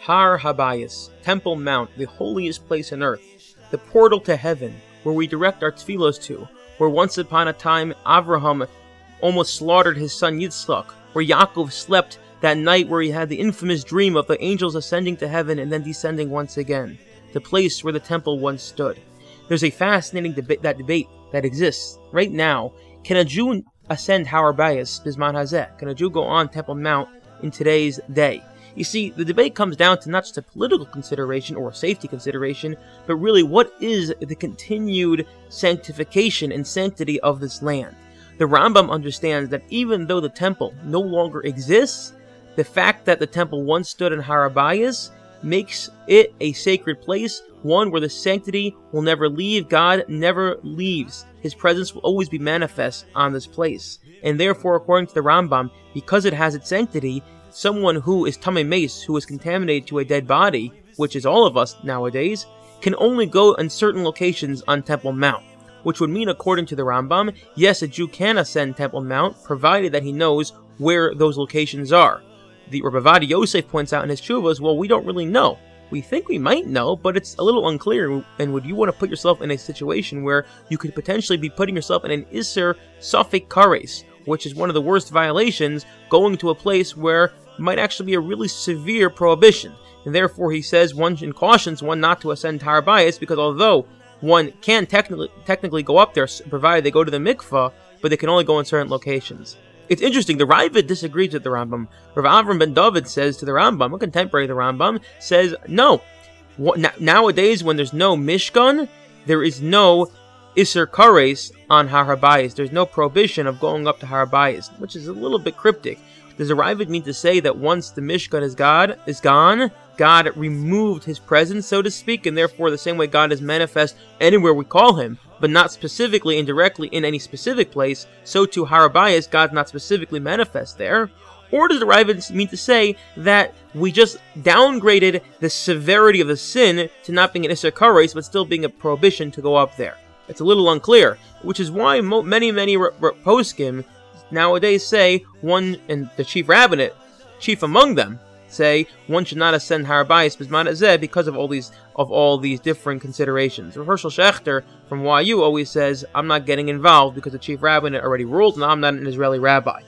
Har Habayis, Temple Mount, the holiest place on earth, the portal to heaven, where we direct our tefillos to, where once upon a time Avraham almost slaughtered his son Yitzchak, where Yaakov slept that night where he had the infamous dream of the angels ascending to heaven and then descending once again, the place where the temple once stood. There's a fascinating debate that debate that exists right now. Can a Jew ascend Har Habayis Bisman Hazeh? Can a Jew go on Temple Mount in today's day? You see, the debate comes down to not just a political consideration or a safety consideration, but really what is the continued sanctification and sanctity of this land. The Rambam understands that even though the temple no longer exists, the fact that the temple once stood in Har Habayis makes it a sacred place, one where the sanctity will never leave. God never leaves. His presence will always be manifest on this place. And therefore, according to the Rambam, because it has its sanctity, someone who is Tamei Meis, who is contaminated to a dead body, which is all of us nowadays, can only go in certain locations on Temple Mount. Which would mean, according to the Rambam, yes, a Jew can ascend Temple Mount, provided that he knows where those locations are. The Rabbi Yosef points out in his teshuvos, well, we don't really know. We think we might know, but it's a little unclear. And would you want to put yourself in a situation where you could potentially be putting yourself in an Isser Safik Kares, which is one of the worst violations, going to a place where might actually be a really severe prohibition. And therefore, he says one and cautions one not to ascend Har Habayis because although one can technically technically go up there, provided they go to the mikvah, but they can only go in certain locations. It's interesting. The Raavad disagrees with the Rambam. Rav Avram ben David says to the Rambam, a contemporary of the Rambam, says no. Nowadays, when there's no Mishkan, there is no Isser Kares on Har Habayis. There's no prohibition of going up to Har Habayis, which is a little bit cryptic. Does Raavad mean to say that once the Mishkan is God is gone, God removed his presence, so to speak, and therefore the same way God is manifest anywhere we call him, but not specifically and directly in any specific place, so too Har Habayis, God's not specifically manifest there? Or does the Raavad mean to say that we just downgraded the severity of the sin to not being an Isser Kares, but still being a prohibition to go up there? It's a little unclear, which is why mo- many, many r- r- poskim nowadays say one, and the chief rabbinate, chief among them, say one should not ascend Har Habayis Bisman because of all these of all these different considerations. Hershel Schachter from YU always says, "I'm not getting involved because the chief rabbinate already ruled, and I'm not an Israeli rabbi."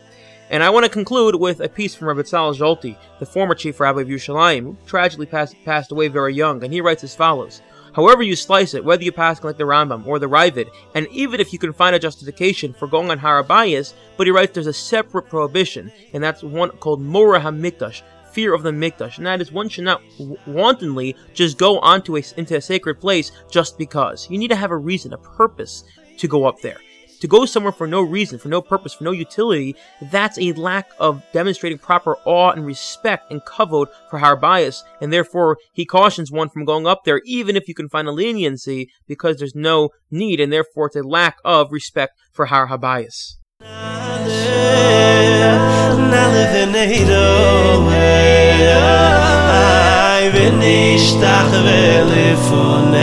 And I want to conclude with a piece from Rabbi Tzal Zolti, the former chief rabbi of Yerushalayim, who tragically passed, passed away very young, and he writes as follows. However you slice it, whether you pass like the Rambam or the Raavad, and even if you can find a justification for going on Har Habayis, but he writes there's a separate prohibition, and that's one called Mora HaMikdash, fear of the Mikdash, and that is one should not wantonly just go onto a, into a sacred place just because. You need to have a reason, a purpose to go up there to go somewhere for no reason, for no purpose, for no utility, that's a lack of demonstrating proper awe and respect and kavod for Har Habayis, and therefore he cautions one from going up there, even if you can find a leniency, because there's no need, and therefore it's a lack of respect for Har Habayis. שטאַ געלעפן